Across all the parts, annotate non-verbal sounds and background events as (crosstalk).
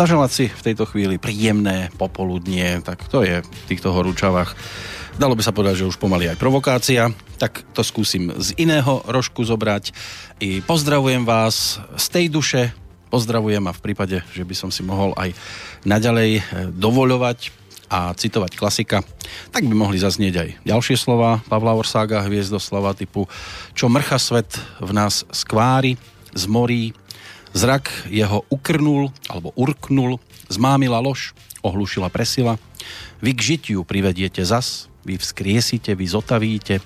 Zaželať si v tejto chvíli príjemné popoludnie, tak to je v týchto horúčavách. Dalo by sa povedať, že už pomaly aj provokácia, tak to skúsim z iného rožku zobrať. I pozdravujem vás z tej duše, pozdravujem a v prípade, že by som si mohol aj naďalej eh, dovoľovať a citovať klasika, tak by mohli zaznieť aj ďalšie slova Pavla Orsága, hviezdoslava typu Čo mrcha svet v nás skvári, zmorí, Zrak jeho ukrnul, alebo urknul, zmámila lož, ohlušila presila. Vy k žitiu privediete zas, vy vzkriesite, vy zotavíte,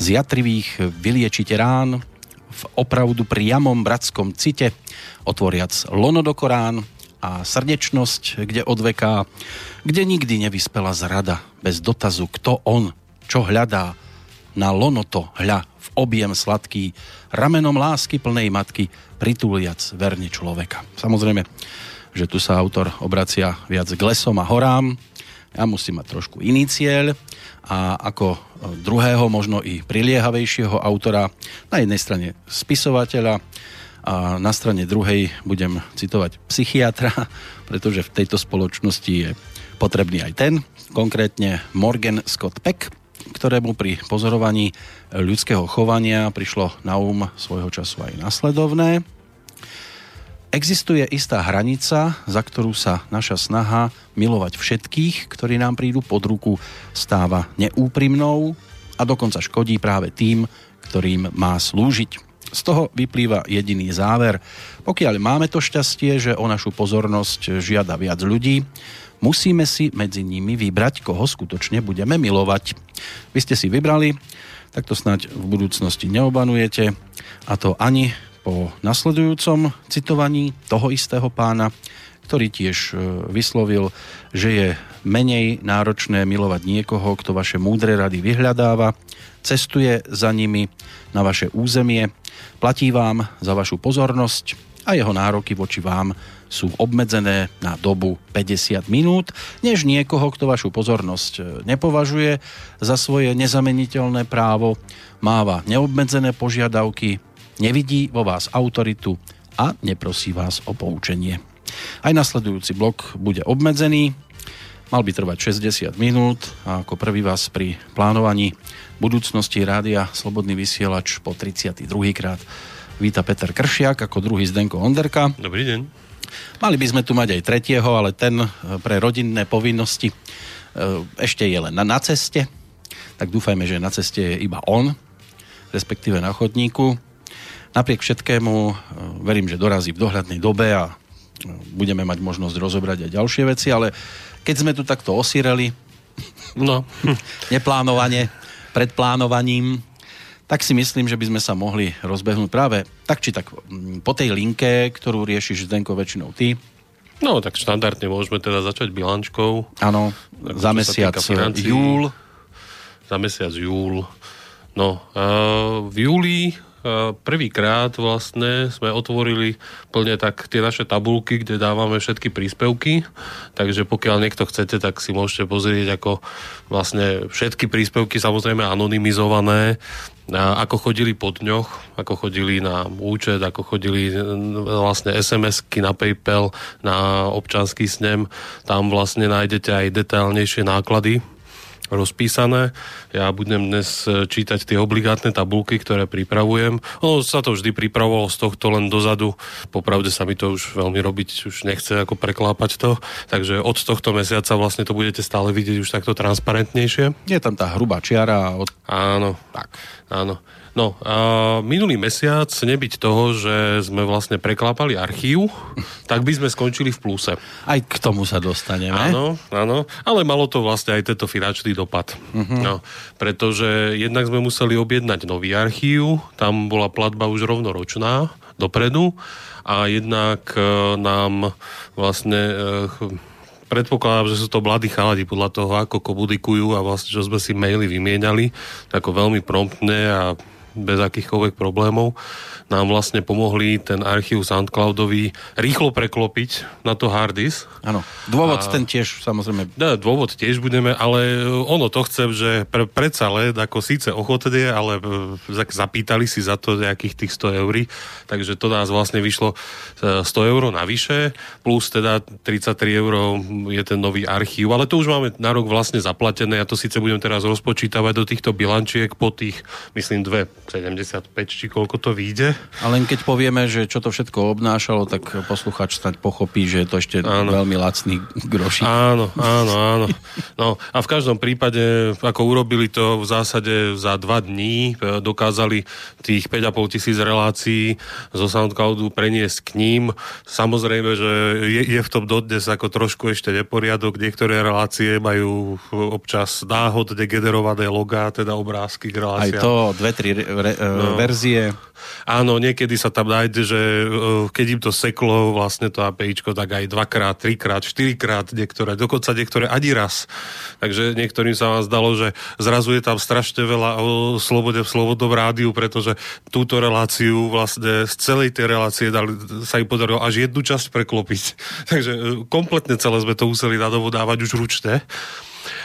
z jatrivých vyliečite rán, v opravdu priamom bratskom cite, otvoriac lono do Korán a srdečnosť, kde odveká, kde nikdy nevyspela zrada, bez dotazu, kto on, čo hľadá, na lono to hľa v objem sladký, ramenom lásky plnej matky, prituliac verne človeka. Samozrejme, že tu sa autor obracia viac k lesom a horám. Ja musím mať trošku iný cieľ a ako druhého, možno i priliehavejšieho autora, na jednej strane spisovateľa a na strane druhej budem citovať psychiatra, (laughs) pretože v tejto spoločnosti je potrebný aj ten, konkrétne Morgan Scott Peck, ktorému pri pozorovaní ľudského chovania prišlo na um svojho času aj nasledovné. Existuje istá hranica, za ktorú sa naša snaha milovať všetkých, ktorí nám prídu pod ruku, stáva neúprimnou a dokonca škodí práve tým, ktorým má slúžiť. Z toho vyplýva jediný záver. Pokiaľ máme to šťastie, že o našu pozornosť žiada viac ľudí, musíme si medzi nimi vybrať, koho skutočne budeme milovať. Vy ste si vybrali, tak to snáď v budúcnosti neobanujete a to ani po nasledujúcom citovaní toho istého pána, ktorý tiež e, vyslovil, že je menej náročné milovať niekoho, kto vaše múdre rady vyhľadáva, cestuje za nimi na vaše územie, platí vám za vašu pozornosť a jeho nároky voči vám sú obmedzené na dobu 50 minút, než niekoho, kto vašu pozornosť e, nepovažuje za svoje nezameniteľné právo, máva neobmedzené požiadavky, nevidí vo vás autoritu a neprosí vás o poučenie. Aj nasledujúci blok bude obmedzený, mal by trvať 60 minút a ako prvý vás pri plánovaní budúcnosti rádia Slobodný vysielač po 32. krát víta Peter Kršiak ako druhý Zdenko Onderka. Dobrý deň. Mali by sme tu mať aj tretieho, ale ten eh, pre rodinné povinnosti eh, ešte je len na, na ceste. Tak dúfajme, že na ceste je iba on, respektíve na chodníku. Napriek všetkému eh, verím, že dorazí v dohľadnej dobe a budeme mať možnosť rozobrať aj ďalšie veci, ale keď sme tu takto osireli, no. (laughs) neplánovane, pred plánovaním, tak si myslím, že by sme sa mohli rozbehnúť práve tak či tak mm, po tej linke, ktorú riešiš Zdenko väčšinou ty. No, tak štandardne môžeme teda začať bilančkou. Áno, za mesiac júl. Za mesiac júl. No, uh, v júli prvýkrát vlastne sme otvorili plne tak tie naše tabulky, kde dávame všetky príspevky, takže pokiaľ niekto chcete, tak si môžete pozrieť ako vlastne všetky príspevky samozrejme anonymizované, ako chodili po dňoch, ako chodili na účet, ako chodili vlastne SMS-ky na PayPal, na občanský snem, tam vlastne nájdete aj detailnejšie náklady rozpísané. Ja budem dnes e, čítať tie obligátne tabulky, ktoré pripravujem. Ono sa to vždy pripravovalo z tohto len dozadu. Popravde sa mi to už veľmi robiť už nechce ako preklápať to. Takže od tohto mesiaca vlastne to budete stále vidieť už takto transparentnejšie. Je tam tá hrubá čiara. Od... Áno. Tak. Áno. No, a minulý mesiac, nebyť toho, že sme vlastne preklápali archív, tak by sme skončili v pluse. Aj k tomu sa dostaneme. Áno, áno, ale malo to vlastne aj tento finančný dopad. Uh-huh. No, pretože jednak sme museli objednať nový archív, tam bola platba už rovnoročná dopredu a jednak e, nám vlastne e, predpokladám, že sú to mladí chaladi podľa toho, ako komunikujú a vlastne, čo sme si maily vymieniali, ako veľmi promptne a bez akýchkoľvek problémov nám vlastne pomohli ten archív SoundCloudový rýchlo preklopiť na to hard disk. Áno, dôvod a, ten tiež samozrejme. Ne, dôvod tiež budeme, ale ono to chce, že pre, predsa len ako síce ochotne, ale e, zapýtali si za to nejakých tých 100 eur, takže to nás vlastne vyšlo 100 e, eur navyše, plus teda 33 eur je ten nový archív, ale to už máme na rok vlastne zaplatené, ja to síce budem teraz rozpočítavať do týchto bilančiek po tých, myslím, 2,75 či koľko to vyjde. A len keď povieme, že čo to všetko obnášalo, tak posluchač snáď pochopí, že je to ešte áno. veľmi lacný grošik. Áno, áno, áno. No a v každom prípade, ako urobili to v zásade za dva dní, dokázali tých 5,5 tisíc relácií zo SoundCloudu preniesť k ním. Samozrejme, že je, je v tom dodnes ako trošku ešte neporiadok. Niektoré relácie majú občas náhodne generované logá, teda obrázky k reláciám. Aj to, dve, tri re, re, no. verzie. Áno, niekedy sa tam nájde, že e, keď im to seklo vlastne to APIčko, tak aj dvakrát, trikrát, štyrikrát niektoré, dokonca niektoré ani raz. Takže niektorým sa vám zdalo, že zrazu je tam strašne veľa o slobode v slobodnom rádiu, pretože túto reláciu vlastne z celej tej relácie dali, sa im podarilo až jednu časť preklopiť. (laughs) Takže e, kompletne celé sme to museli na dávať už ručne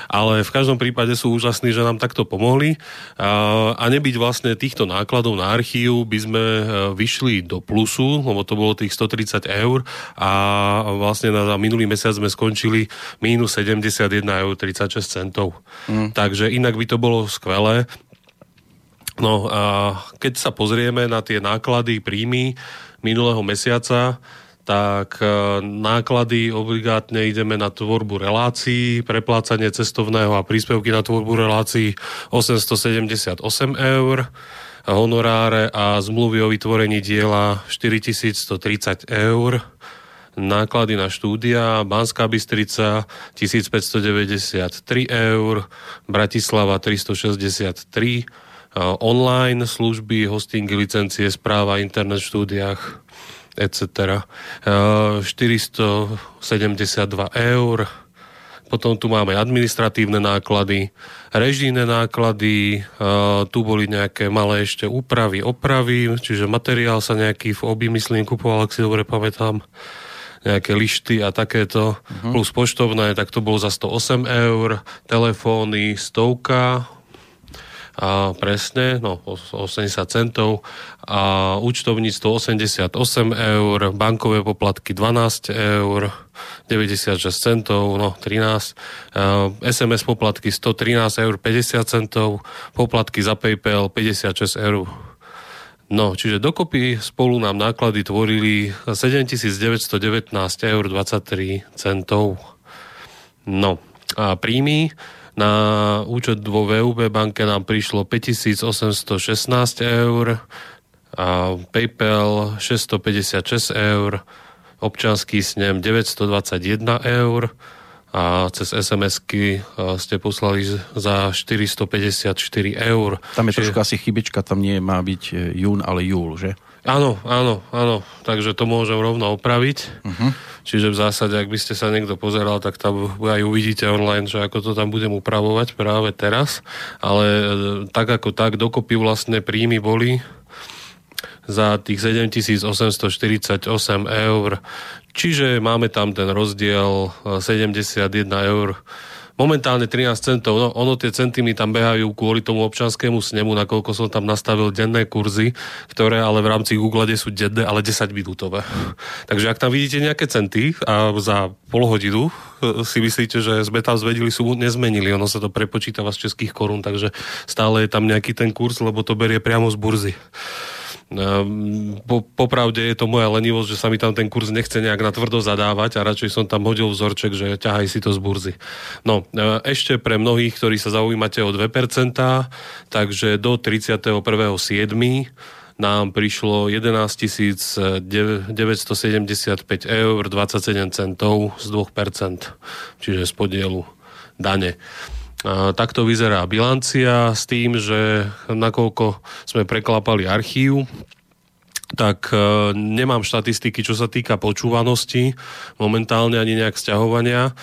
ale v každom prípade sú úžasní, že nám takto pomohli a, a nebyť vlastne týchto nákladov na archív by sme e, vyšli do plusu, lebo to bolo tých 130 eur a vlastne na, na minulý mesiac sme skončili minus 71 eur 36 centov. Mm. Takže inak by to bolo skvelé. No a keď sa pozrieme na tie náklady, príjmy minulého mesiaca, tak e, náklady obligátne ideme na tvorbu relácií, preplácanie cestovného a príspevky na tvorbu relácií 878 eur, honoráre a zmluvy o vytvorení diela 4130 eur, náklady na štúdia Banská Bystrica 1593 eur, Bratislava 363 e, online služby, hostingy, licencie, správa, internet štúdiách etc. 472 eur, potom tu máme administratívne náklady, režijné náklady, tu boli nejaké malé ešte úpravy, opravy, čiže materiál sa nejaký v obi, myslím, kupoval, ak si dobre pamätám nejaké lišty a takéto, uh-huh. plus poštovné, tak to bolo za 108 eur, telefóny stovka, a presne, no 80 centov a účtovníctvo 88 eur, bankové poplatky 12 eur, 96 centov, no 13, SMS poplatky 113 eur 50 centov, poplatky za PayPal 56 eur. No, čiže dokopy spolu nám náklady tvorili 7919 eur 23 centov. No, a príjmy na účet vo VUB banke nám prišlo 5816 eur, a PayPal 656 eur, občanský snem 921 eur a cez SMS-ky ste poslali za 454 eur. Tam je Čiže... trošku asi chybička, tam nie má byť e, jún, ale júl, že? Áno, áno, áno, takže to môžem rovno opraviť. Uh-huh. Čiže v zásade, ak by ste sa niekto pozeral, tak tam aj uvidíte online, že ako to tam budem upravovať práve teraz. Ale e, tak ako tak, dokopy vlastne príjmy boli za tých 7848 eur. Čiže máme tam ten rozdiel 71 e, eur momentálne 13 centov. No, ono tie centy mi tam behajú kvôli tomu občanskému snemu, nakoľko som tam nastavil denné kurzy, ktoré ale v rámci Google sú denné, ale 10 minútové. (laughs) Takže ak tam vidíte nejaké centy a za pol hodinu e, si myslíte, že sme tam zvedili sú nezmenili. Ono sa to prepočítava z českých korún, takže stále je tam nejaký ten kurz, lebo to berie priamo z burzy. Ehm, po, popravde je to moja lenivosť, že sa mi tam ten kurz nechce nejak natvrdo zadávať a radšej som tam hodil vzorček, že ťahaj si to z burzy. No, e, ešte pre mnohých, ktorí sa zaujímate o 2%, takže do 31.7 nám prišlo 11 975 eur 27 centov z 2%, čiže z podielu dane. Takto vyzerá bilancia s tým, že nakoľko sme preklapali archív, tak e, nemám štatistiky, čo sa týka počúvanosti, momentálne ani nejak sťahovania,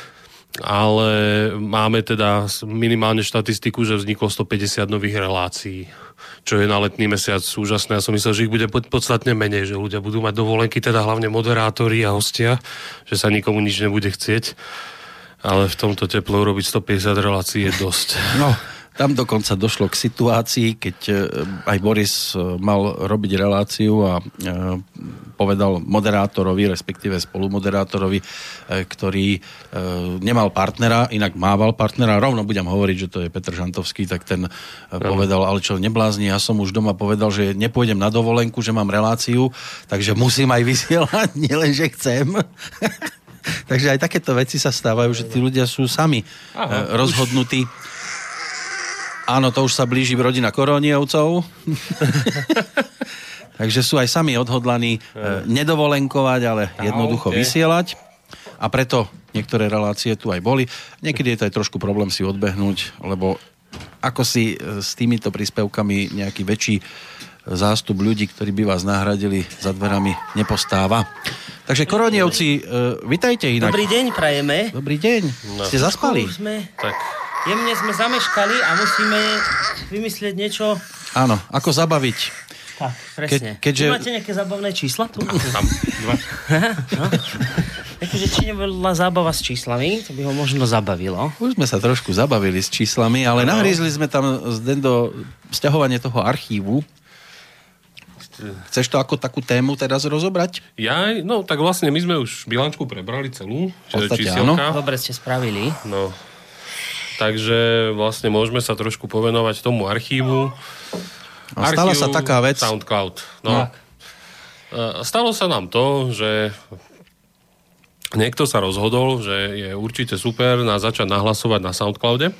ale máme teda minimálne štatistiku, že vzniklo 150 nových relácií. čo je na letný mesiac úžasné. Ja som myslel, že ich bude podstatne menej, že ľudia budú mať dovolenky, teda hlavne moderátori a hostia, že sa nikomu nič nebude chcieť. Ale v tomto teple urobiť 150 relácií je dosť. (laughs) No, tam dokonca došlo k situácii, keď e, aj Boris e, mal robiť reláciu a e, povedal moderátorovi, respektíve spolumoderátorovi, ktorý nemal partnera, inak mával partnera, rovno budem hovoriť, že to je Petr Žantovský, tak ten povedal, ale čo neblázni, ja som už doma povedal, že nepôjdem na dovolenku, že mám reláciu, takže musím aj vysielať, (laughs) nielen, že chcem. (laughs) (laughs) Takže aj takéto veci sa stávajú, že tí ľudia sú sami Aha, rozhodnutí. Áno, to už sa blíži rodina Koronievcov. (laughs) Takže sú aj sami odhodlaní e, nedovolenkovať, ale jednoducho okay. vysielať. A preto niektoré relácie tu aj boli. Niekedy je to aj trošku problém si odbehnúť, lebo ako si s týmito príspevkami nejaký väčší zástup ľudí, ktorí by vás nahradili za dverami, nepostáva. Takže Koronievci, e, vitajte inak. Dobrý deň, prajeme. Dobrý deň. No. Ste zaspali? Sme... Tak jemne sme zameškali a musíme vymyslieť niečo... Áno, ako zabaviť. Tak, presne. Ke, keďže... Máte nejaké zabavné čísla tu? Tam, dva. no. Akože či nebola zábava s číslami, to by ho možno zabavilo. Už sme sa trošku zabavili s číslami, ale no. nahrízli sme tam z do sťahovanie toho archívu. Chceš to ako takú tému teraz rozobrať? Ja, no tak vlastne my sme už bilančku prebrali celú. Podstate, áno. Dobre ste spravili. No, takže vlastne môžeme sa trošku povenovať tomu archívu. A stala sa taká vec. SoundCloud. No. Tak. E, stalo sa nám to, že niekto sa rozhodol, že je určite super na začať nahlasovať na SoundCloude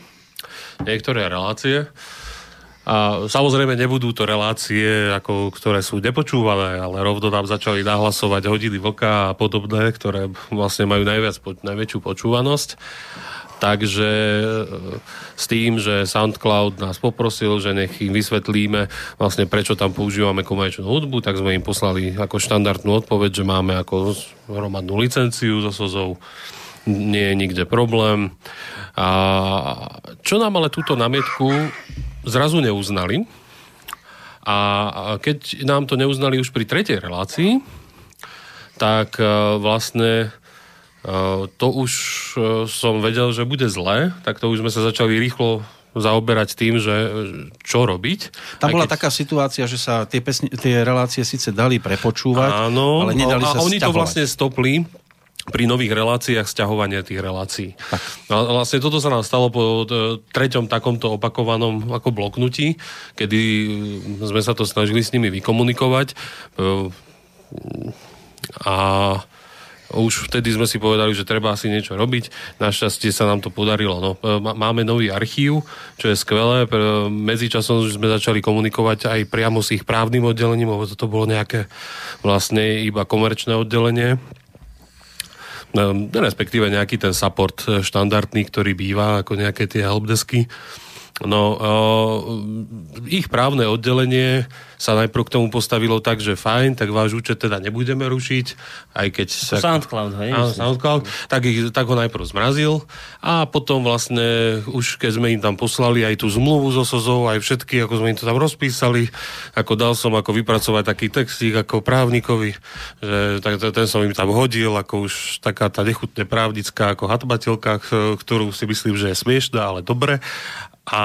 niektoré relácie. A samozrejme nebudú to relácie, ako, ktoré sú nepočúvané, ale rovno nám začali nahlasovať hodiny vlka a podobné, ktoré vlastne majú najviac, najväčšiu počúvanosť. Takže e, s tým, že SoundCloud nás poprosil, že nech im vysvetlíme vlastne prečo tam používame komerčnú hudbu, tak sme im poslali ako štandardnú odpoveď, že máme ako hromadnú licenciu so SOZou nie je nikde problém. A čo nám ale túto namietku zrazu neuznali, a keď nám to neuznali už pri tretej relácii, tak e, vlastne to už e, som vedel, že bude zle, tak to už sme sa začali rýchlo zaoberať tým, že čo robiť. Tam bola keď... taká situácia, že sa tie, pesni, tie relácie síce dali prepočúvať, Áno, ale nedali a, sa a oni to vlastne stopli pri nových reláciách stiahovania tých relácií. A vlastne toto sa nám stalo po e, treťom takomto opakovanom ako bloknutí, kedy sme sa to snažili s nimi vykomunikovať. E, a už vtedy sme si povedali, že treba asi niečo robiť. Našťastie sa nám to podarilo. No, e, máme nový archív, čo je skvelé. Medzičasom sme začali komunikovať aj priamo s ich právnym oddelením, lebo to bolo nejaké vlastne iba komerčné oddelenie respektíve nejaký ten support e, štandardný, ktorý býva ako nejaké tie helpdesky. No, uh, ich právne oddelenie sa najprv k tomu postavilo tak, že fajn, tak váš účet teda nebudeme rušiť, aj keď... Sa, Soundcloud, hej? Áno, Soundcloud, tak, ich, tak ho najprv zmrazil a potom vlastne už keď sme im tam poslali aj tú zmluvu so Sozou, aj všetky, ako sme im to tam rozpísali, ako dal som ako vypracovať taký textík ako právnikovi, že tak, ten som im tam hodil, ako už taká tá nechutne právnická ako hatbateľka, ktorú si myslím, že je smiešná, ale dobre. A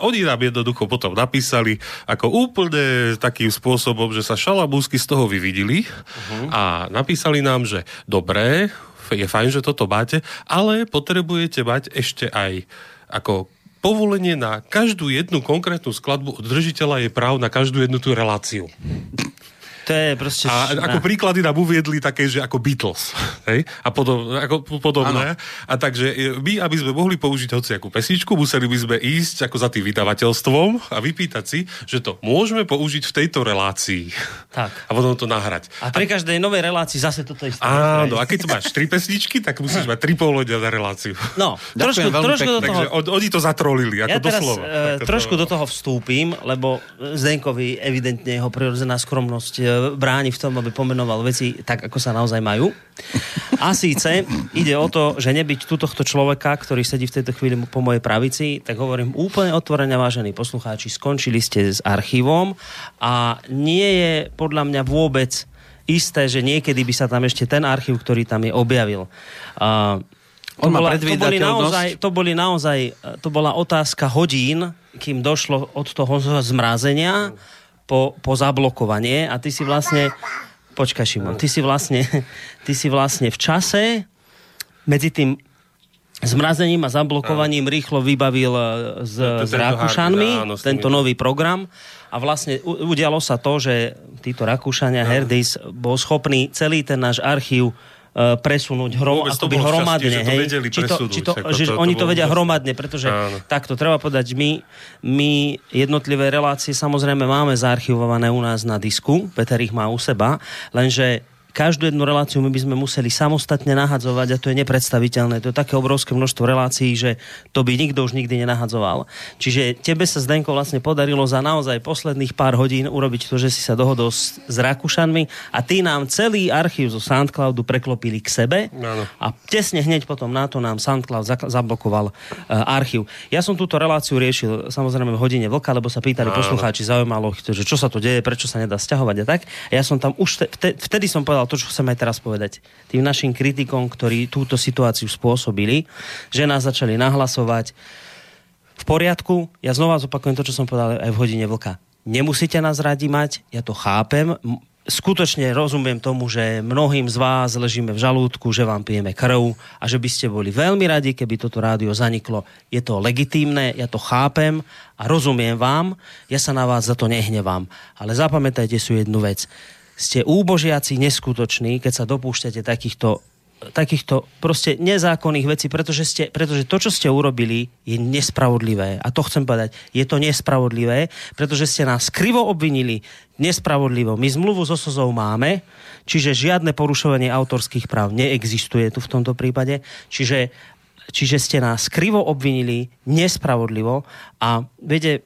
oni nám jednoducho potom napísali ako úplne takým spôsobom, že sa šalabúsky z toho vyvidili uh-huh. a napísali nám, že dobré, je fajn, že toto máte, ale potrebujete mať ešte aj ako povolenie na každú jednu konkrétnu skladbu od držiteľa je práv na každú jednu tú reláciu. To je proste... A ako príklady nám uviedli také, že ako Beatles. Hej? A podob, ako podobné. Ano. A takže e, my, aby sme mohli použiť hociakú pesničku, museli by sme ísť ako za tým vydavateľstvom a vypýtať si, že to môžeme použiť v tejto relácii. Tak. A potom to nahrať. A pri každej novej relácii zase toto isté. Áno, a keď máš tri pesničky, tak musíš mať tri polodia na reláciu. No, trošku, trošku do toho... Takže oni to zatrolili, ako ja teraz, doslova. Uh, trošku to... do toho vstúpim, lebo Zdenkovi evidentne jeho prirodzená skromnosť bráni v tom, aby pomenoval veci tak, ako sa naozaj majú. A síce ide o to, že nebyť tu tohto človeka, ktorý sedí v tejto chvíli po mojej pravici, tak hovorím úplne otvorene, vážení poslucháči, skončili ste s archívom a nie je podľa mňa vôbec isté, že niekedy by sa tam ešte ten archív, ktorý tam je, objavil. Uh, to, bola, to, boli naozaj, to boli naozaj, to bola otázka hodín, kým došlo od toho zmrazenia po, po zablokovanie a ty si vlastne, počkaj Šimon, ty si vlastne, (laughs) ty si vlastne v čase medzi tým zmrazením a zablokovaním rýchlo vybavil e, s, s Rakúšanmi tento nový program. A vlastne udialo sa to, že títo Rakúšania, Herdis, bol schopný celý ten náš archív presunúť hrom, akoby hromadne. Šťastie, hej? Či to, či to, že to, oni to vedia hromadne, pretože áno. takto treba povedať, my, my jednotlivé relácie samozrejme máme zaarchivované u nás na disku, Peter ich má u seba, lenže každú jednu reláciu my by sme museli samostatne nahadzovať a to je nepredstaviteľné. To je také obrovské množstvo relácií, že to by nikto už nikdy nenahadzoval. Čiže tebe sa Zdenko vlastne podarilo za naozaj posledných pár hodín urobiť to, že si sa dohodol s, s Rakúšanmi a ty nám celý archív zo Soundcloudu preklopili k sebe ano. a tesne hneď potom na to nám Soundcloud zablokoval uh, archív. Ja som túto reláciu riešil samozrejme v hodine vlka, lebo sa pýtali ano. poslucháči, zaujímalo, že čo sa to deje, prečo sa nedá stiahovať a tak. A ja som tam už te, vtedy som povedal, to, čo chcem aj teraz povedať. Tým našim kritikom, ktorí túto situáciu spôsobili, že nás začali nahlasovať v poriadku. Ja znova zopakujem to, čo som povedal aj v hodine vlka. Nemusíte nás radi mať, ja to chápem. Skutočne rozumiem tomu, že mnohým z vás ležíme v žalúdku, že vám pijeme krv a že by ste boli veľmi radi, keby toto rádio zaniklo. Je to legitímne, ja to chápem a rozumiem vám, ja sa na vás za to nehnevám. Ale zapamätajte si jednu vec ste úbožiaci neskutoční, keď sa dopúšťate takýchto takýchto proste nezákonných vecí, pretože, ste, pretože to, čo ste urobili, je nespravodlivé. A to chcem povedať, je to nespravodlivé, pretože ste nás krivo obvinili nespravodlivo. My zmluvu so Sozou máme, čiže žiadne porušovanie autorských práv neexistuje tu v tomto prípade. Čiže, čiže ste nás krivo obvinili nespravodlivo a viete,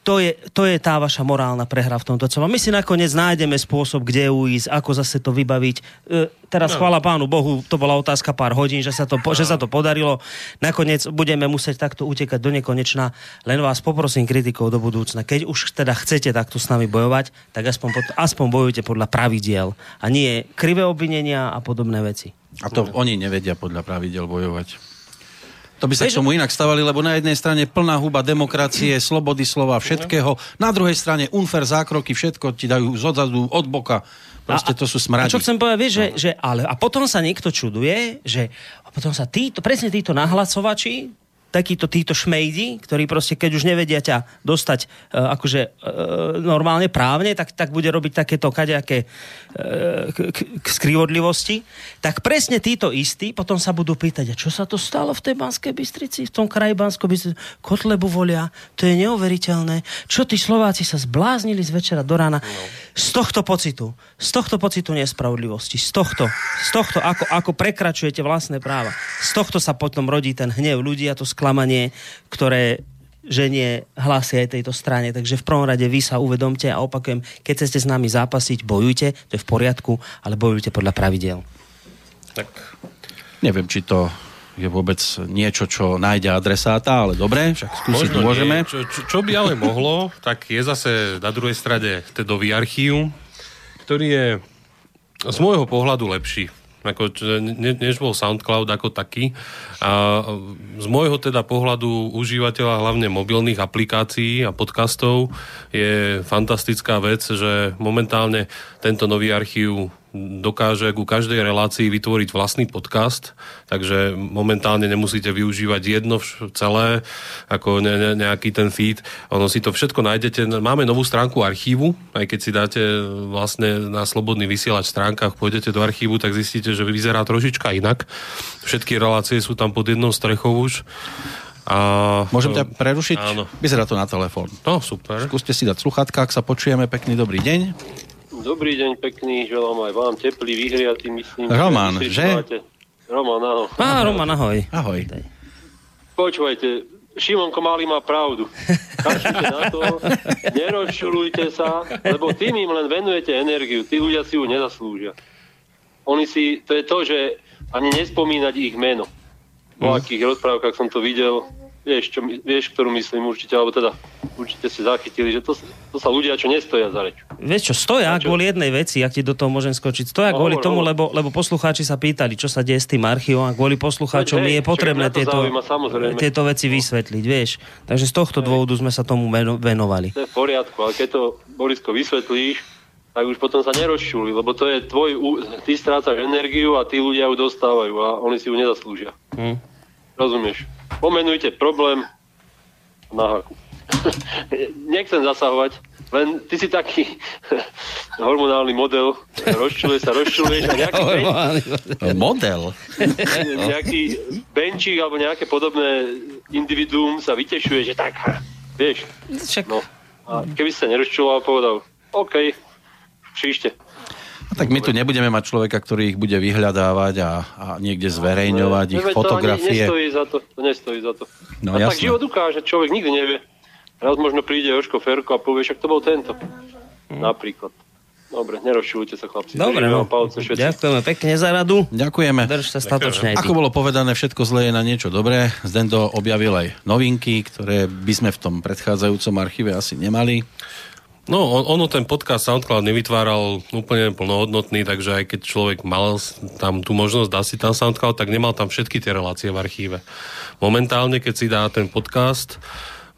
to je, to je tá vaša morálna prehra v tomto celom. My si nakoniec nájdeme spôsob, kde uísť, ako zase to vybaviť. E, teraz no. chvála pánu Bohu, to bola otázka pár hodín, že sa, to, no. že sa to podarilo. Nakoniec budeme musieť takto utekať do nekonečna. Len vás poprosím kritikov do budúcna. Keď už teda chcete takto s nami bojovať, tak aspoň, aspoň bojujte podľa pravidiel. A nie krivé obvinenia a podobné veci. A to oni nevedia podľa pravidel bojovať. To by sa k tomu inak stavali, lebo na jednej strane plná huba demokracie, slobody slova, všetkého. Na druhej strane unfer zákroky, všetko ti dajú z odzadu, od boka. Proste to sú smradi. A čo chcem povedať, vieš, že, že ale, a potom sa niekto čuduje, že a potom sa títo, presne títo nahlasovači, takíto títo šmejdi, ktorí proste, keď už nevedia ťa dostať uh, akože uh, normálne právne, tak, tak bude robiť takéto kadejaké uh, k, k skrivodlivosti, tak presne títo istí potom sa budú pýtať, a čo sa to stalo v tej Banskej Bystrici, v tom kraji Banskej Bystrici, Kotlebu volia, to je neuveriteľné, čo tí Slováci sa zbláznili z večera do rána. No. Z tohto pocitu, z tohto pocitu nespravodlivosti, z tohto, z tohto ako, ako prekračujete vlastné práva, z tohto sa potom rodí ten hnev ľudí a to sklamanie, ktoré ženie hlasy aj tejto strane. Takže v prvom rade vy sa uvedomte a opakujem, keď chcete s nami zápasiť, bojujte, to je v poriadku, ale bojujte podľa pravidel. Tak neviem, či to je vôbec niečo, čo nájde adresáta, ale dobre, však skúsiť to môžeme. Čo, čo, čo by ale mohlo, tak je zase na druhej strane tedový archív, ktorý je z môjho pohľadu lepší ako, ne, než bol SoundCloud ako taký. A z môjho teda pohľadu užívateľa hlavne mobilných aplikácií a podcastov je fantastická vec, že momentálne tento nový archív dokáže ku každej relácii vytvoriť vlastný podcast, takže momentálne nemusíte využívať jedno celé, ako ne, ne, nejaký ten feed. Ono si to všetko nájdete. Máme novú stránku archívu, aj keď si dáte vlastne na slobodný vysielač stránkach, pôjdete do archívu, tak zistíte, že vyzerá trošička inak. Všetky relácie sú tam pod jednou strechou už. A, Môžem ťa prerušiť? Áno. Vyzerá to na telefón. No, super. Skúste si dať sluchatka, ak sa počujeme. Pekný dobrý deň. Dobrý deň, pekný, želám aj vám teplý, vyhriatý, myslím. Roman, že? Roman, ahoj. Á, Roman, ahoj. Ahoj. Počúvajte, Šimonko Malý má pravdu. Kašite na to, (laughs) nerozčulujte sa, lebo tým im len venujete energiu. Tí ľudia si ju nezaslúžia. Oni si, to je to, že ani nespomínať ich meno. Po mm. akých rozprávkach som to videl, vieš, čo, vieš, ktorú myslím určite, alebo teda určite si zachytili, že to, to sa ľudia, čo nestoja za reč. Vieš čo, stoja čo? kvôli jednej veci, ak ti do toho môžem skočiť. Stoja no, kvôli no, tomu, lebo, lebo poslucháči sa pýtali, čo sa deje s tým archívom a kvôli poslucháčom je potrebné tieto, zaujíma, tieto veci vysvetliť, vieš. Takže z tohto dôvodu sme sa tomu venovali. To je v poriadku, ale keď to, Borisko, vysvetlíš, tak už potom sa nerozčuli, lebo to je tvoj, ty strácaš energiu a tí ľudia ju dostávajú a oni si ju nezaslúžia. Hm. Rozumieš? Pomenujte problém na haku. (laughs) Nechcem zasahovať, len ty si taký (laughs) hormonálny model, rozčuluje sa, rozčuluješ a nejaký ben... model? (laughs) nejaký benčík alebo nejaké podobné individuum sa vytešuje, že tak, vieš. No. A keby sa nerozčuloval, povedal, OK, příšte. No, tak my tu nebudeme mať človeka, ktorý ich bude vyhľadávať a, a niekde zverejňovať no, ich fotografie. To nestojí za to, to nestojí za to. No, a jasné. tak život ukáže, človek nikdy nevie. Raz možno príde Joško Ferko a povie, však to bol tento. Hmm. Napríklad. Dobre, nerozšilujte sa, chlapci. Dobre, no. palce, Ďakujeme pekne za radu. Ďakujeme. Drž sa statočne Ako bolo povedané, všetko zlé je na niečo dobré. Zdendo objavil aj novinky, ktoré by sme v tom predchádzajúcom archíve asi nemali. No, ono ten podcast SoundCloud nevytváral úplne plnohodnotný, takže aj keď človek mal tam tú možnosť dať si tam SoundCloud, tak nemal tam všetky tie relácie v archíve. Momentálne, keď si dá ten podcast,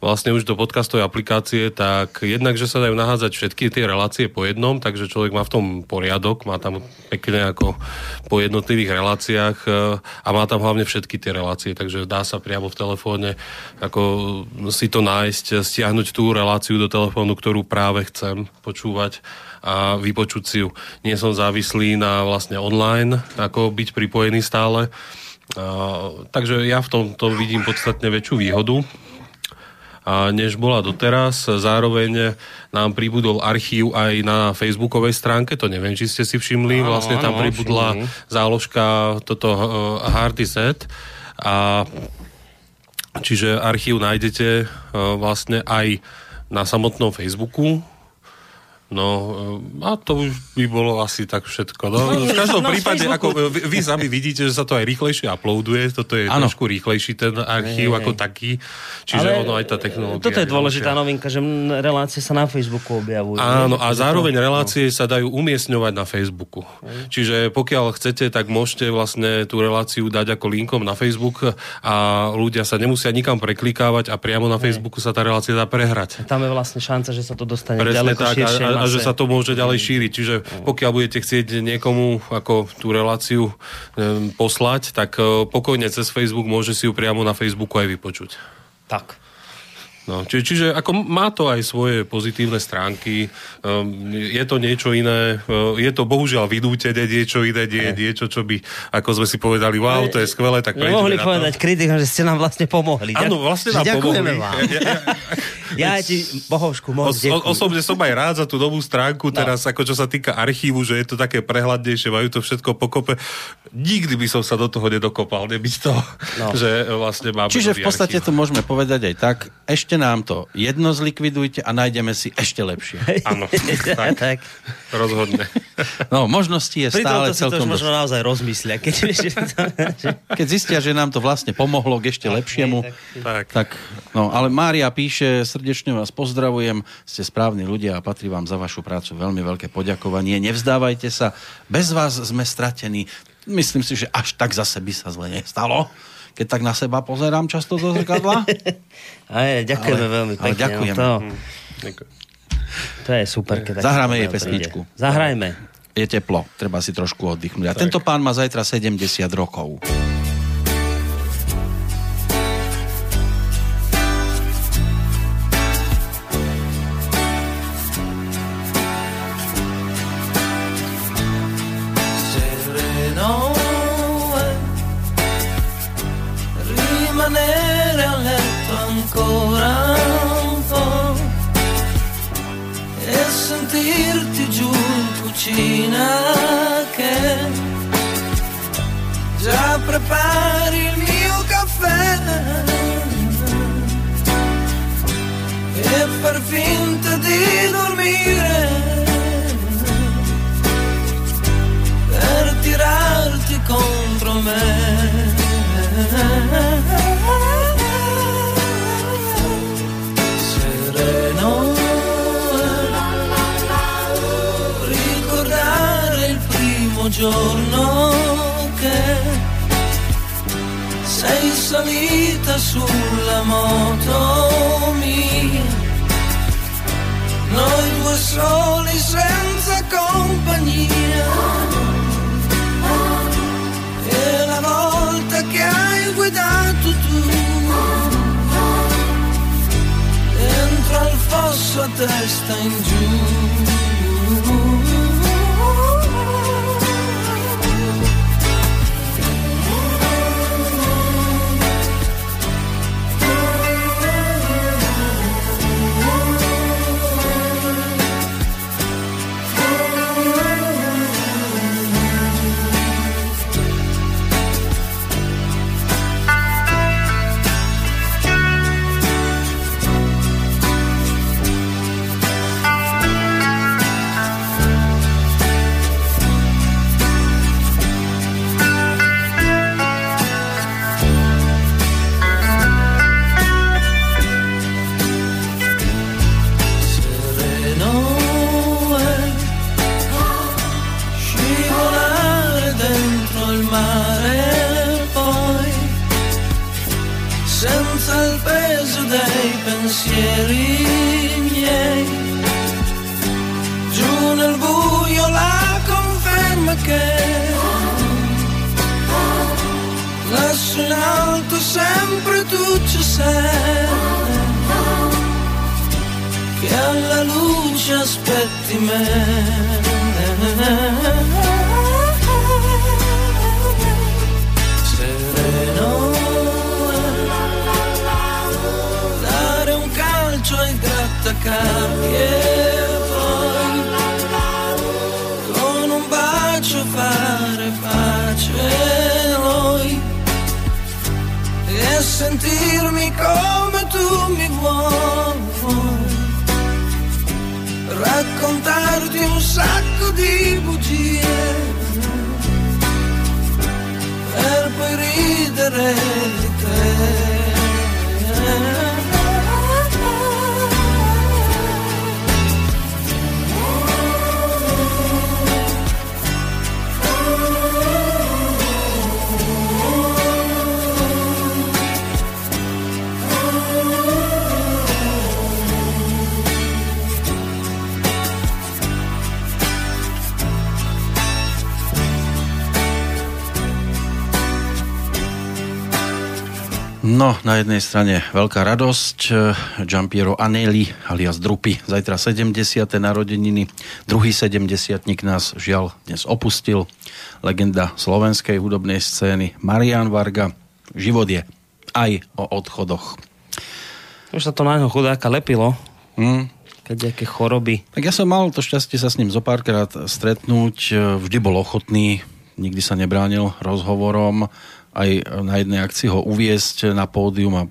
vlastne už do podcastovej aplikácie, tak jednak, že sa dajú nahádzať všetky tie relácie po jednom, takže človek má v tom poriadok, má tam pekne ako po jednotlivých reláciách e, a má tam hlavne všetky tie relácie, takže dá sa priamo v telefóne ako si to nájsť, stiahnuť tú reláciu do telefónu, ktorú práve chcem počúvať a vypočuť si ju. Nie som závislý na vlastne online, ako byť pripojený stále. Uh, takže ja v tomto vidím podstatne väčšiu výhodu než bola doteraz. Zároveň nám pribudol archív aj na facebookovej stránke, to neviem, či ste si všimli, vlastne tam pribudla záložka toto uh, hardy set a čiže archív nájdete uh, vlastne aj na samotnom Facebooku, No a to už by bolo asi tak všetko. No, no v každom no, prípade, ako vy, vy sami vidíte, že sa to aj rýchlejšie uploaduje, toto je ano. trošku rýchlejší ten archív ako taký, čiže Ale ono aj tá technológia. Toto je dôležitá novinka, že relácie sa na Facebooku objavujú. Áno, a zároveň relácie no. sa dajú umiestňovať na Facebooku. Čiže pokiaľ chcete, tak môžete vlastne tú reláciu dať ako linkom na Facebook a ľudia sa nemusia nikam preklikávať a priamo na Facebooku sa tá relácia dá prehrať. Tam je vlastne šanca, že sa to dostane Presne ďaleko tak, širšie a že sa to môže ďalej mm. šíriť. Čiže pokiaľ budete chcieť niekomu ako tú reláciu poslať, tak e, pokojne cez Facebook môže si ju priamo na Facebooku aj vypočuť. Tak. No, či, čiže ako má to aj svoje pozitívne stránky, um, je to niečo iné, uh, je to bohužiaľ vydútené niečo iné, nie, niečo, čo by, ako sme si povedali, wow, to je skvelé, tak Nemohli povedať kritikom, že ste nám vlastne pomohli. Áno, vlastne nám Ďakujeme pomohli. Vám. Ja, ja, ja, (laughs) ja ti, Bohovšku, moc os, Osobne som aj rád za tú novú stránku, no. teraz ako čo sa týka archívu, že je to také prehľadnejšie, majú to všetko pokope. Nikdy by som sa do toho nedokopal, nebyť to, no. (laughs) že vlastne máme Čiže v podstate archív. to môžeme povedať aj tak, ešte ešte nám to jedno zlikvidujte a nájdeme si ešte lepšie. Áno, (laughs) tak, tak. Rozhodne. No, možností je Pri stále celkom... to možno naozaj rozmyslia. Keď, keď zistia, že nám to vlastne pomohlo k ešte lepšiemu, tak. tak no, ale Mária píše, srdečne vás pozdravujem, ste správni ľudia a patrí vám za vašu prácu veľmi veľké poďakovanie. Nevzdávajte sa, bez vás sme stratení. Myslím si, že až tak zase by sa zle nestalo keď tak na seba pozerám často do zrkadla. (laughs) Aj, ďakujeme ale, veľmi pekne. Ale ďakujem. No, to, to je super. Keď Zahráme jej pesničku. Zahrajme. Je teplo, treba si trošku oddychnúť. A tak. tento pán má zajtra 70 rokov. Dormire per tirarti contro me. Ricordare il primo giorno che sei salita sulla moto mia, noi due soli senza compagnia. E la volta che hai guidato tu, dentro al fosso a testa in giù. Pensieri miei giù nel buio la conferma che lassù in alto sempre tu ci sei che alla luce aspetti me. Poi con un bacio fare pace e sentirmi come tu mi vuoi. Raccontarti un sacco di bugie. Per poi ridere di No, na jednej strane veľká radosť. Giampiero Anelli alias Drupy. Zajtra 70. narodeniny. Druhý 70 nás žiaľ dnes opustil. Legenda slovenskej hudobnej scény Marian Varga. Život je aj o odchodoch. Už sa to na ňo chudáka lepilo. Hmm. Keď aké choroby. Tak ja som mal to šťastie sa s ním zo párkrát stretnúť. Vždy bol ochotný, nikdy sa nebránil rozhovorom aj na jednej akcii ho uviesť na pódium a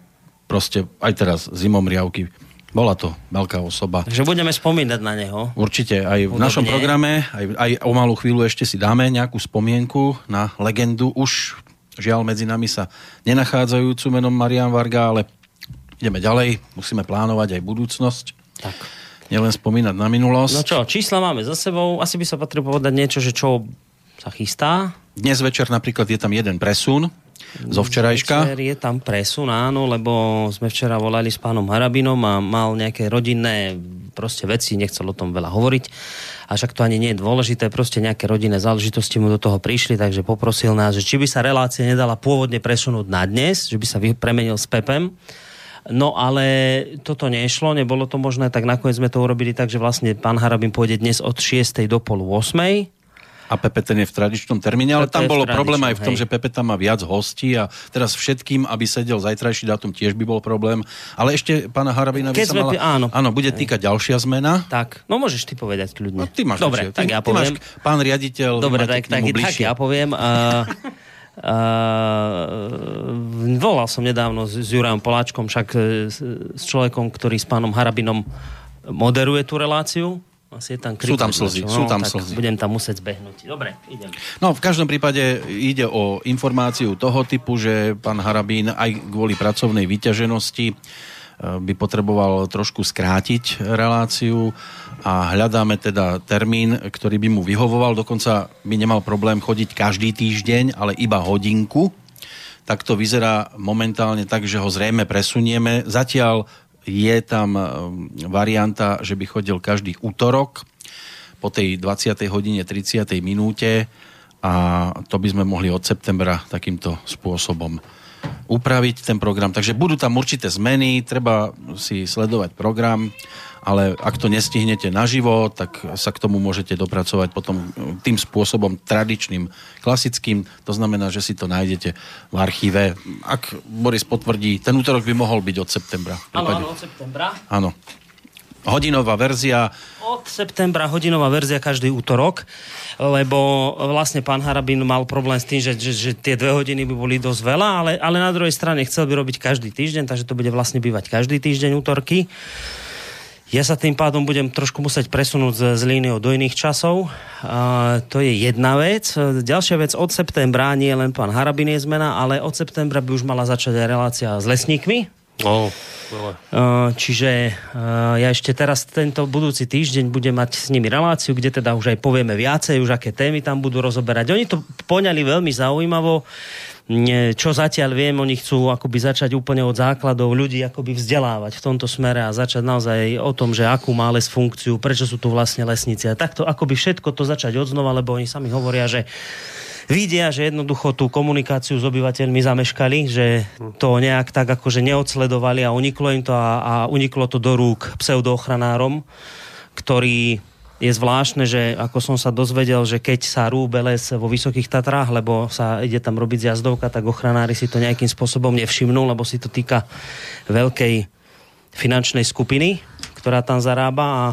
proste aj teraz zimom riavky. Bola to veľká osoba. Takže budeme spomínať na neho. Určite, aj v Udobne. našom programe, aj, aj o malú chvíľu ešte si dáme nejakú spomienku na legendu. Už žiaľ medzi nami sa nenachádzajúcu menom Marian Varga, ale ideme ďalej, musíme plánovať aj budúcnosť. Tak. Nielen spomínať na minulosť. No čo, čísla máme za sebou, asi by sa patrilo povedať niečo, že čo sa chystá. Dnes večer napríklad je tam jeden presun zo včerajška. Večer je tam presun, áno, lebo sme včera volali s pánom Harabinom a mal nejaké rodinné proste veci, nechcel o tom veľa hovoriť. A však to ani nie je dôležité, proste nejaké rodinné záležitosti mu do toho prišli, takže poprosil nás, že či by sa relácia nedala pôvodne presunúť na dnes, že by sa premenil s Pepem. No ale toto nešlo, nebolo to možné, tak nakoniec sme to urobili tak, že vlastne pán Harabin pôjde dnes od 6. do polu 8 a ten je v tradičnom termíne, ale tam bolo problém aj v tom, hej. že tam má viac hostí a teraz všetkým, aby sedel zajtrajší dátum, tiež by bol problém. Ale ešte pána Harabina by sa mala... Áno. áno, bude týkať ďalšia zmena. Tak, no môžeš ty povedať kľudne. No, ty máš Dobre, lepšie. tak ty, ja poviem. Ty máš, pán riaditeľ, Dobre, tak, tak, tak, ja poviem. Uh, Uh, volal som nedávno s, s Jurajom Poláčkom, však s, s človekom, ktorý s pánom Harabinom moderuje tú reláciu. Asi je tam sú tam slzy, no, sú tam tak slzy. Budem tam musieť zbehnúť. Dobre, idem. No, v každom prípade ide o informáciu toho typu, že pán Harabín aj kvôli pracovnej vyťaženosti by potreboval trošku skrátiť reláciu a hľadáme teda termín, ktorý by mu vyhovoval, dokonca by nemal problém chodiť každý týždeň, ale iba hodinku. Tak to vyzerá momentálne tak, že ho zrejme presunieme. Zatiaľ je tam um, varianta, že by chodil každý útorok po tej 20. hodine 30. minúte a to by sme mohli od septembra takýmto spôsobom upraviť ten program. Takže budú tam určité zmeny, treba si sledovať program, ale ak to nestihnete naživo, tak sa k tomu môžete dopracovať potom tým spôsobom tradičným, klasickým. To znamená, že si to nájdete v archíve. Ak Boris potvrdí, ten útorok by mohol byť od septembra. Áno, áno, od septembra. Áno. Hodinová verzia. Od septembra hodinová verzia každý útorok, lebo vlastne pán Harabin mal problém s tým, že, že, že tie dve hodiny by boli dosť veľa, ale, ale na druhej strane chcel by robiť každý týždeň, takže to bude vlastne bývať každý týždeň útorky. Ja sa tým pádom budem trošku musieť presunúť z, z líniou do iných časov. A, to je jedna vec. Ďalšia vec, od septembra nie len pán Harabin je zmena, ale od septembra by už mala začať aj relácia s lesníkmi. Oh. Čiže ja ešte teraz tento budúci týždeň budem mať s nimi reláciu, kde teda už aj povieme viacej, už aké témy tam budú rozoberať. Oni to poňali veľmi zaujímavo. Čo zatiaľ viem, oni chcú akoby začať úplne od základov ľudí akoby vzdelávať v tomto smere a začať naozaj o tom, že akú má les funkciu, prečo sú tu vlastne lesníci. A takto akoby všetko to začať odznova, lebo oni sami hovoria, že vidia, že jednoducho tú komunikáciu s obyvateľmi zameškali, že to nejak tak akože neodsledovali a uniklo im to a, a uniklo to do rúk pseudoochranárom, ktorí je zvláštne, že ako som sa dozvedel, že keď sa rúbe les vo Vysokých Tatrách, lebo sa ide tam robiť zjazdovka, tak ochranári si to nejakým spôsobom nevšimnú, lebo si to týka veľkej finančnej skupiny, ktorá tam zarába a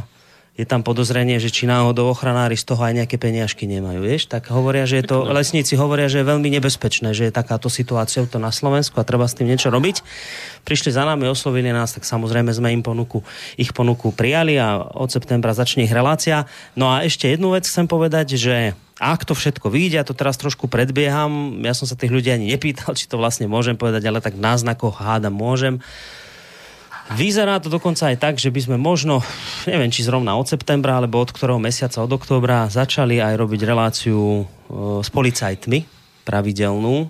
je tam podozrenie, že či náhodou ochranári z toho aj nejaké peniažky nemajú, vieš, tak hovoria, že je to, lesníci hovoria, že je veľmi nebezpečné, že je takáto situácia to na Slovensku a treba s tým niečo robiť. Prišli za nami, oslovili nás, tak samozrejme sme im ponuku, ich ponuku prijali a od septembra začne ich relácia. No a ešte jednu vec chcem povedať, že ak to všetko vyjde, ja to teraz trošku predbieham, ja som sa tých ľudí ani nepýtal, (laughs) či to vlastne môžem povedať, ale tak náznakoch hádam môžem Vyzerá to dokonca aj tak, že by sme možno, neviem, či zrovna od septembra, alebo od ktorého mesiaca, od októbra, začali aj robiť reláciu e, s policajtmi pravidelnú,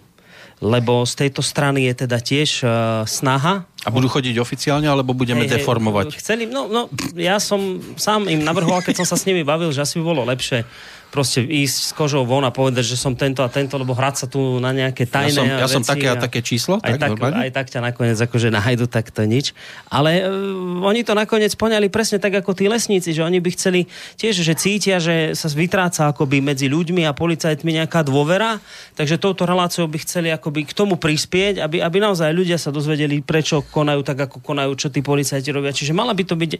lebo z tejto strany je teda tiež uh, snaha. A budú chodiť oficiálne, alebo budeme hej, deformovať? Chceli, no, no, ja som sám im navrhoval, keď som sa s nimi bavil, že asi by bolo lepšie proste ísť s kožou von a povedať, že som tento a tento, lebo hrať sa tu na nejaké tajné Ja som, ja veci som také a, také číslo? Aj tak, tak aj tak ťa nakoniec akože nájdu, tak to nič. Ale uh, oni to nakoniec poňali presne tak ako tí lesníci, že oni by chceli tiež, že cítia, že sa vytráca akoby medzi ľuďmi a policajtmi nejaká dôvera, takže touto reláciou by chceli akoby k tomu prispieť, aby, aby naozaj ľudia sa dozvedeli, prečo konajú tak, ako konajú, čo tí policajti robia. Čiže mala by to byť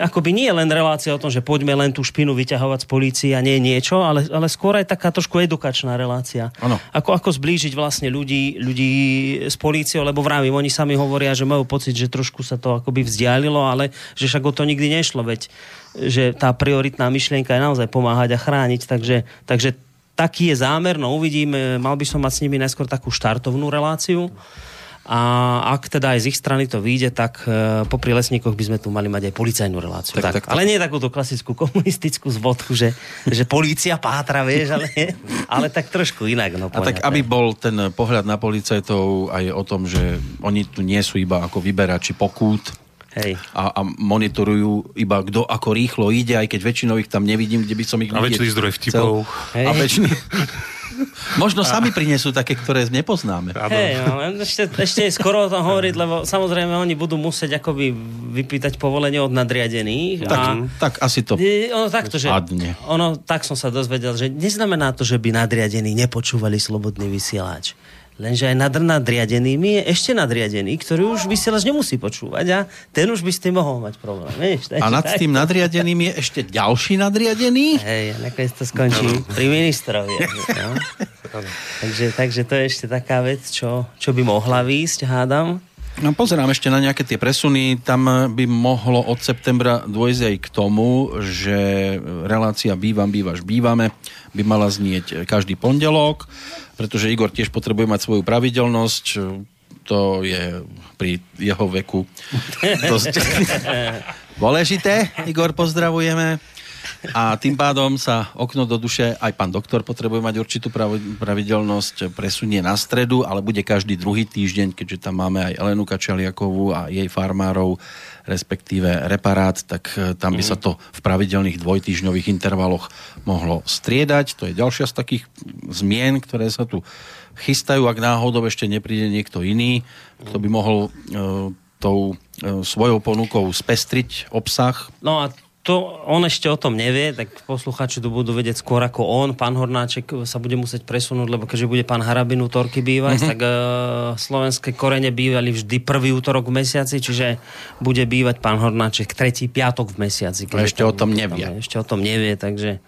akoby nie len relácia o tom, že poďme len tú špinu vyťahovať z polície a nie niečo, niečo, ale, ale skôr aj taká trošku edukačná relácia. Ano. Ako, ako zblížiť vlastne ľudí, ľudí s políciou, lebo vravím, oni sami hovoria, že majú pocit, že trošku sa to akoby vzdialilo, ale že však o to nikdy nešlo, veď že tá prioritná myšlienka je naozaj pomáhať a chrániť, takže, takže taký je zámer, no uvidíme, mal by som mať s nimi najskôr takú štartovnú reláciu a ak teda aj z ich strany to vyjde, tak e, popri lesníkoch by sme tu mali mať aj policajnú reláciu. Tak, tak, tak, ale nie takúto klasickú komunistickú zvodku, že, že polícia pátra, vieš, ale, ale tak trošku inak. No, a tak aby bol ten pohľad na policajtov aj o tom, že oni tu nie sú iba ako vyberači pokút, Hej. A, a monitorujú iba kto ako rýchlo ide, aj keď väčšinou ich tam nevidím, kde by som ich A väčší zdroj vtipov. Hej. A väčší... (laughs) Možno sami prinesú také, ktoré nepoznáme. Hej, no, ešte, ešte je skoro o tom hovoriť, lebo samozrejme oni budú musieť akoby vypýtať povolenie od nadriadených. Tak, a, tak asi to ono, takto, že, ono, tak som sa dozvedel, že neznamená to, že by nadriadení nepočúvali slobodný vysielač. Lenže aj nad nadriadenými je ešte nadriadený, ktorý už vysielač nemusí počúvať a ten už by s tým mohol mať problém. Vieš, a nad tak... tým nadriadeným je ešte ďalší nadriadený? Hej, nakoniec to skončí no. pri ministrovi. No. takže, takže to je ešte taká vec, čo, čo by mohla výjsť, hádam. No, pozerám ešte na nejaké tie presuny. Tam by mohlo od septembra dôjsť aj k tomu, že relácia Bývam, bývaš, bývame by mala znieť každý pondelok, pretože Igor tiež potrebuje mať svoju pravidelnosť. To je pri jeho veku (laughs) dosť (laughs) dôležité. Igor, pozdravujeme. A tým pádom sa okno do duše, aj pán doktor potrebuje mať určitú pravidelnosť, presunie na stredu, ale bude každý druhý týždeň, keďže tam máme aj Elenu Kačaliakovú a jej farmárov, respektíve reparát, tak e, tam by sa mhm. to v pravidelných dvojtýždňových intervaloch mohlo striedať. To je ďalšia z takých zmien, ktoré sa tu chystajú, ak náhodou ešte nepríde niekto iný, kto by mohol e, tou e, svojou ponukou spestriť obsah. No a to on ešte o tom nevie, tak posluchači to budú vedieť skôr ako on. Pán Hornáček sa bude musieť presunúť, lebo keďže bude pán Harabin útorky bývať, mm-hmm. tak uh, slovenské korene bývali vždy prvý útorok v mesiaci, čiže bude bývať pán Hornáček tretí piatok v mesiaci. Ešte o tom nevie. Tam, ešte o tom nevie, takže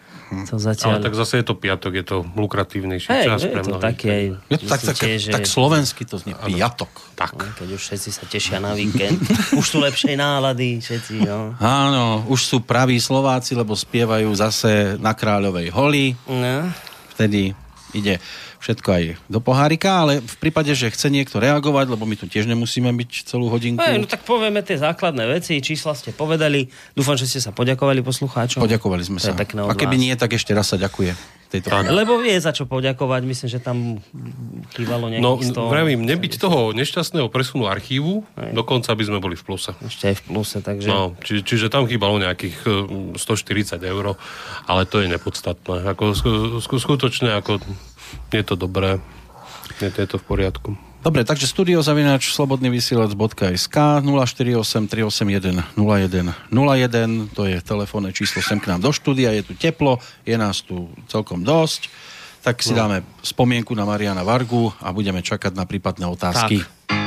to zatiaľ... Ale tak zase je to piatok, je to lukratívnejší hey, čas pre mnohých. Taký aj, je to tak, tak, tiež, tak slovensky to znie piatok. Tak. No, keď už všetci sa tešia na víkend. (laughs) už sú lepšej nálady všetci. No. Áno, už sú praví Slováci, lebo spievajú zase na Kráľovej holi. No. Vtedy ide všetko aj do pohárika, ale v prípade, že chce niekto reagovať, lebo my tu tiež nemusíme byť celú hodinku. Aj, no tak povieme tie základné veci, čísla ste povedali. Dúfam, že ste sa poďakovali poslucháčom. Poďakovali sme to sa. A keby nie, tak ešte raz sa ďakuje. Tejto Lebo vie za čo poďakovať, myslím, že tam chýbalo nejakých No, vravím, nebyť toho nešťastného presunu archívu, aj. dokonca by sme boli v pluse. Ešte aj v pluse, takže... No, či, čiže tam chýbalo nejakých 140 eur, ale to je nepodstatné. Ako, skutočne, ako je to dobré, je to, je to v poriadku. Dobre, takže studiozavinač slobodnyvysielac.sk 048 381 01 01 to je telefónne číslo sem k nám do štúdia, je tu teplo, je nás tu celkom dosť, tak si no. dáme spomienku na Mariana Vargu a budeme čakať na prípadné otázky. Tak.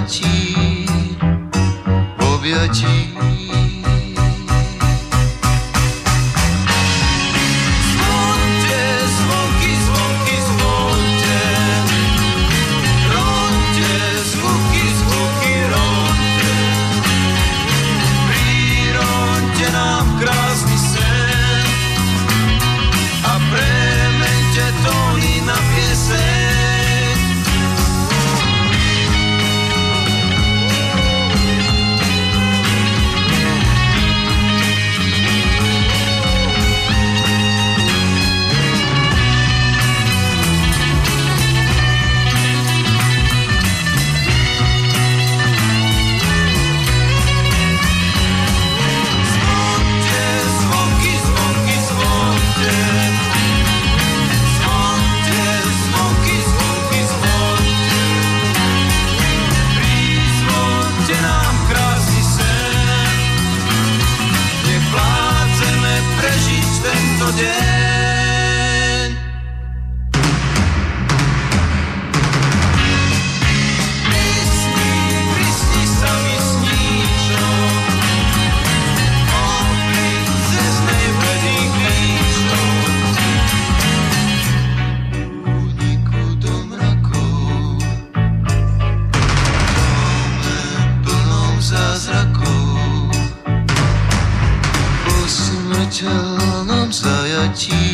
obieci, obieci. 起。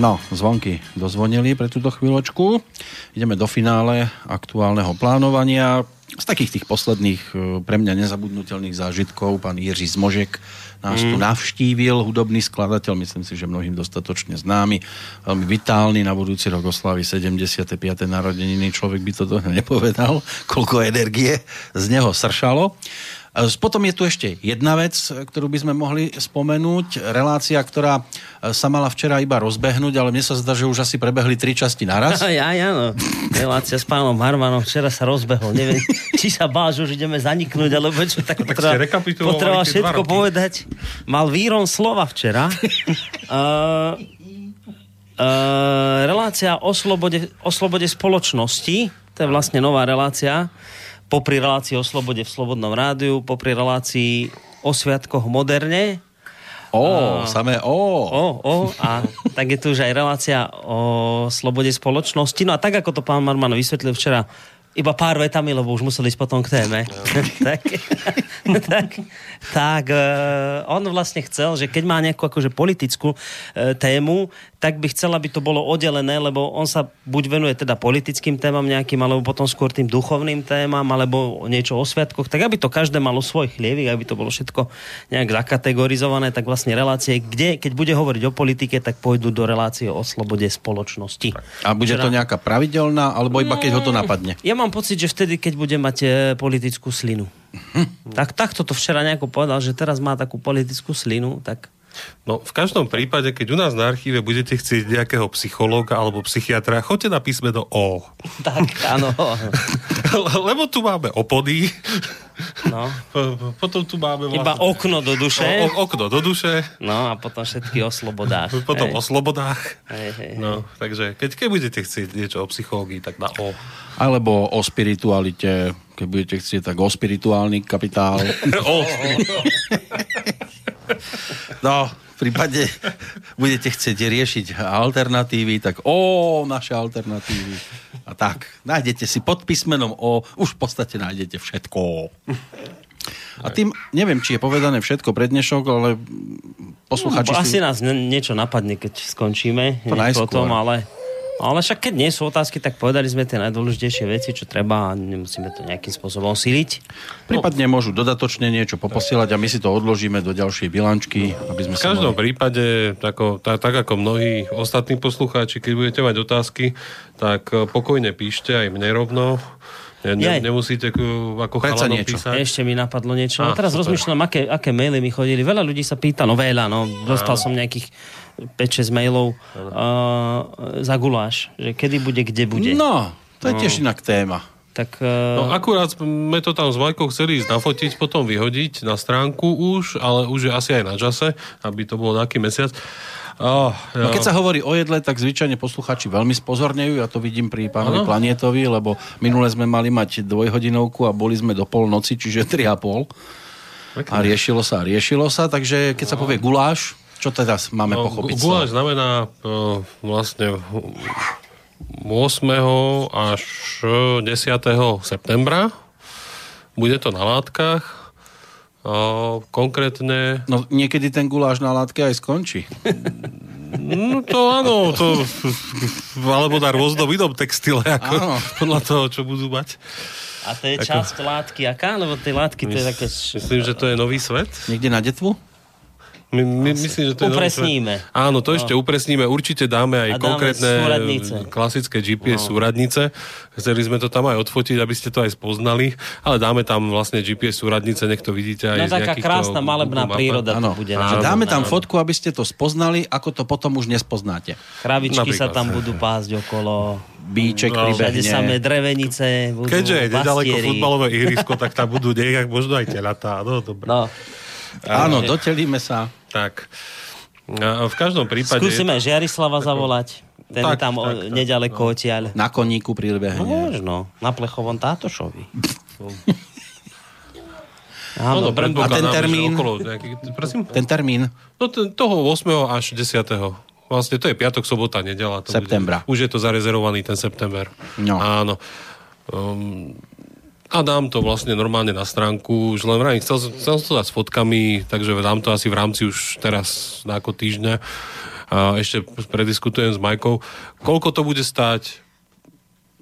No, zvonky dozvonili pre túto chvíľočku. Ideme do finále aktuálneho plánovania. Z takých tých posledných e, pre mňa nezabudnutelných zážitkov pán Jiří Zmožek nás mm. tu navštívil, hudobný skladateľ, myslím si, že mnohým dostatočne známy, veľmi vitálny, na budúci rok oslavy 75. narodeniny, človek by to (laughs) nepovedal, koľko energie z neho sršalo. Potom je tu ešte jedna vec, ktorú by sme mohli spomenúť. Relácia, ktorá e, sa mala včera iba rozbehnúť, ale mne sa zdá, že už asi prebehli tri časti naraz. (laughs) Ja, ja, no. Relácia s pánom Harmanom včera sa rozbehol. Neviem, (laughs) či sa bál, že už ideme zaniknúť, alebo čo tak, tak potreba, potreba všetko povedať. Mal vírom slova včera. uh, (laughs) Uh, relácia o slobode, o slobode spoločnosti, to je vlastne nová relácia, popri relácii o slobode v Slobodnom rádiu, popri relácii o sviatkoch moderne. O, a, samé o. O, o. A tak je tu už aj relácia o slobode spoločnosti. No a tak, ako to pán Marman vysvetlil včera, iba pár vetami, lebo už museli ísť potom k téme. (laughs) tak, tak, tak uh, on vlastne chcel, že keď má nejakú akože politickú uh, tému, tak by chcel, aby to bolo oddelené, lebo on sa buď venuje teda politickým témam nejakým, alebo potom skôr tým duchovným témam, alebo niečo o sviatkoch, tak aby to každé malo svoj chlievik, aby to bolo všetko nejak zakategorizované, tak vlastne relácie, kde, keď bude hovoriť o politike, tak pôjdu do relácie o slobode spoločnosti. A bude to nejaká pravidelná, alebo iba keď ho to napadne? Ja mám pocit, že vtedy, keď bude mať e, politickú slinu. Hm. Tak takto to včera nejako povedal, že teraz má takú politickú slinu, tak No, v každom prípade, keď u nás na archíve budete chcieť nejakého psychológa alebo psychiatra, choďte na písme do O. (laughs) Tak, áno. (laughs) Lebo tu máme opody. No. (laughs) Potom tu máme vlastne... Iba okno do duše. O, o, okno do duše. No a potom všetky o slobodách. Potom hej. o slobodách. Hej, hej, no, takže keď, keď budete chcieť niečo o psychológii, tak na O. Alebo o spiritualite, keď budete chcieť, tak o spirituálny kapitál. o. No, v prípade budete chcieť riešiť alternatívy, tak o, naše alternatívy. A tak, nájdete si pod písmenom O, už v podstate nájdete všetko. A tým, neviem, či je povedané všetko pre dnešok, ale posluchači... No, asi nás niečo napadne, keď skončíme. To potom, ale ale však keď nie sú otázky, tak povedali sme tie najdôležitejšie veci, čo treba a nemusíme to nejakým spôsobom siliť. Prípadne no. môžu dodatočne niečo poposielať a my si to odložíme do ďalšej bilančky, aby sme V každom mohli... prípade, tako, tak, tak ako mnohí ostatní poslucháči, keď budete mať otázky, tak eh, pokojne píšte aj mne rovno. Ne, ne, nemusíte ako chalanom písať. Ešte mi napadlo niečo. A, no teraz super. rozmýšľam, aké, aké maily mi chodili. Veľa ľudí sa pýta, no veľa, no. Dostal a. som nejakých 5-6 mailov uh, za guláš, že kedy bude, kde bude. No, to je no. tiež inak téma. Tak, uh... No akurát sme to tam s Majkou chceli ísť nafotiť, potom vyhodiť na stránku už, ale už je asi aj na čase, aby to bolo taký mesiac. Oh, no keď sa hovorí o jedle, tak zvyčajne posluchači veľmi spozornejú, ja to vidím pri pánovi ano. Planietovi, lebo minule sme mali mať dvojhodinovku a boli sme do polnoci, čiže 3,5. A riešilo sa, riešilo sa, takže keď sa povie guláš, čo teda máme no, pochopiť? Guláš znamená uh, vlastne 8. až 10. septembra. Bude to na látkach. Uh, konkrétne... No niekedy ten guláš na látke aj skončí. No to áno, to, alebo na rôznom inom textile, ako áno. podľa toho, čo budú mať. A to je časť látky aká? Lebo tie látky to je také... Myslím, že to je nový svet. Niekde na detvu? My, my, myslím, že to upresníme. Je Áno, to no. ešte upresníme. Určite dáme aj dáme konkrétne súradnice. klasické GPS no. súradnice. Chceli sme to tam aj odfotiť, aby ste to aj spoznali, ale dáme tam vlastne GPS súradnice, nech to vidíte aj no, taká krásna malebná príroda to bude. Áno, dáme tam fotku, aby ste to spoznali, ako to potom už nespoznáte. Kravičky Napríklad. sa tam budú pásť okolo bíček no. pribehne. samé drevenice. Budú Keďže je nedaleko futbalové ihrisko, tak tam budú (laughs) nejak možno aj telatá. No, dobré. No. Áno, dotelíme sa. Tak. V každom prípade... Skúsime Žiarislava zavolať. Ten Tak, je tam tak, tak, nedaleko odtiaľ. Na koníku No prilbehne. možno, na plechovom tátošovi. (laughs) No, no, Áno, predpokladám, A ten termín? Okolo nejakých, prosím? Ten termín No ten, toho 8. až 10. Vlastne to je piatok, sobota, nedela. To Septembra. Bude, už je to zarezervovaný ten september. No. Áno. Um, a dám to vlastne normálne na stránku, už len vrajím, chcel, chcel som to dať s fotkami, takže dám to asi v rámci už teraz na ako týždňa. A ešte prediskutujem s Majkou, koľko to bude stať.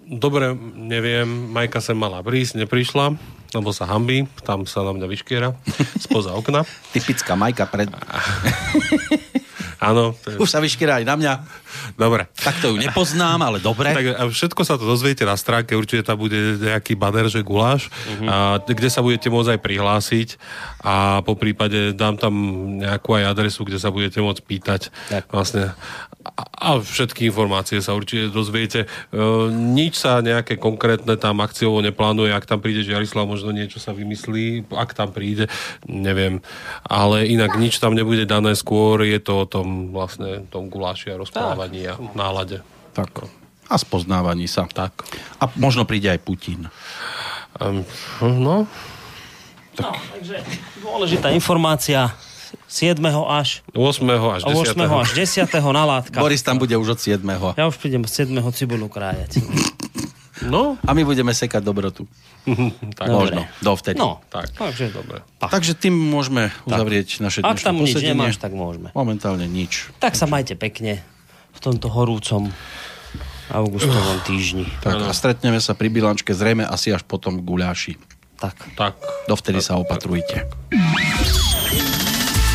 Dobre, neviem, Majka sem mala prísť, neprišla, lebo sa hambí, tam sa na mňa vyškiera spoza okna. (laughs) typická Majka pred... (laughs) Áno. Už sa vyškýra aj na mňa. dobre. Tak to ju nepoznám, ale dobre. Tak a všetko sa to dozviete na stránke, určite tam bude nejaký banner, že guláš, Mhm. a, kde sa budete môcť aj prihlásiť a po prípade dám tam nejakú aj adresu, kde sa budete môcť pýtať Tak. vlastne a, všetky informácie sa určite dozviete. E, nič sa nejaké konkrétne tam akciovo neplánuje, ak tam príde Jarislav, možno niečo sa vymyslí, ak tam príde, neviem. Ale inak nič tam nebude dané, skôr je to o tom vlastne tom guláši a rozprávaní a nálade. Tak. A spoznávaní sa. Tak. A možno príde aj Putin. Um, no, No, takže dôležitá informácia 7. až 8. až 10. 8. až 10. na látka. Boris tam bude už od 7. Ja už prídem 7. cibulu krájať. (laughs) No, A my budeme sekať dobrotu. (laughs) tak, Možno. Dovtedy. No, tak. takže Dobre. Takže tým môžeme uzavrieť naše ak dnešné tam nič nemáš, tak môžeme. Momentálne nič. Tak sa majte pekne v tomto horúcom augustovom týždni. Tak a stretneme sa pri bilančke zrejme asi až potom guľáši. Tak. Tak. Dovtedy sa opatrujte.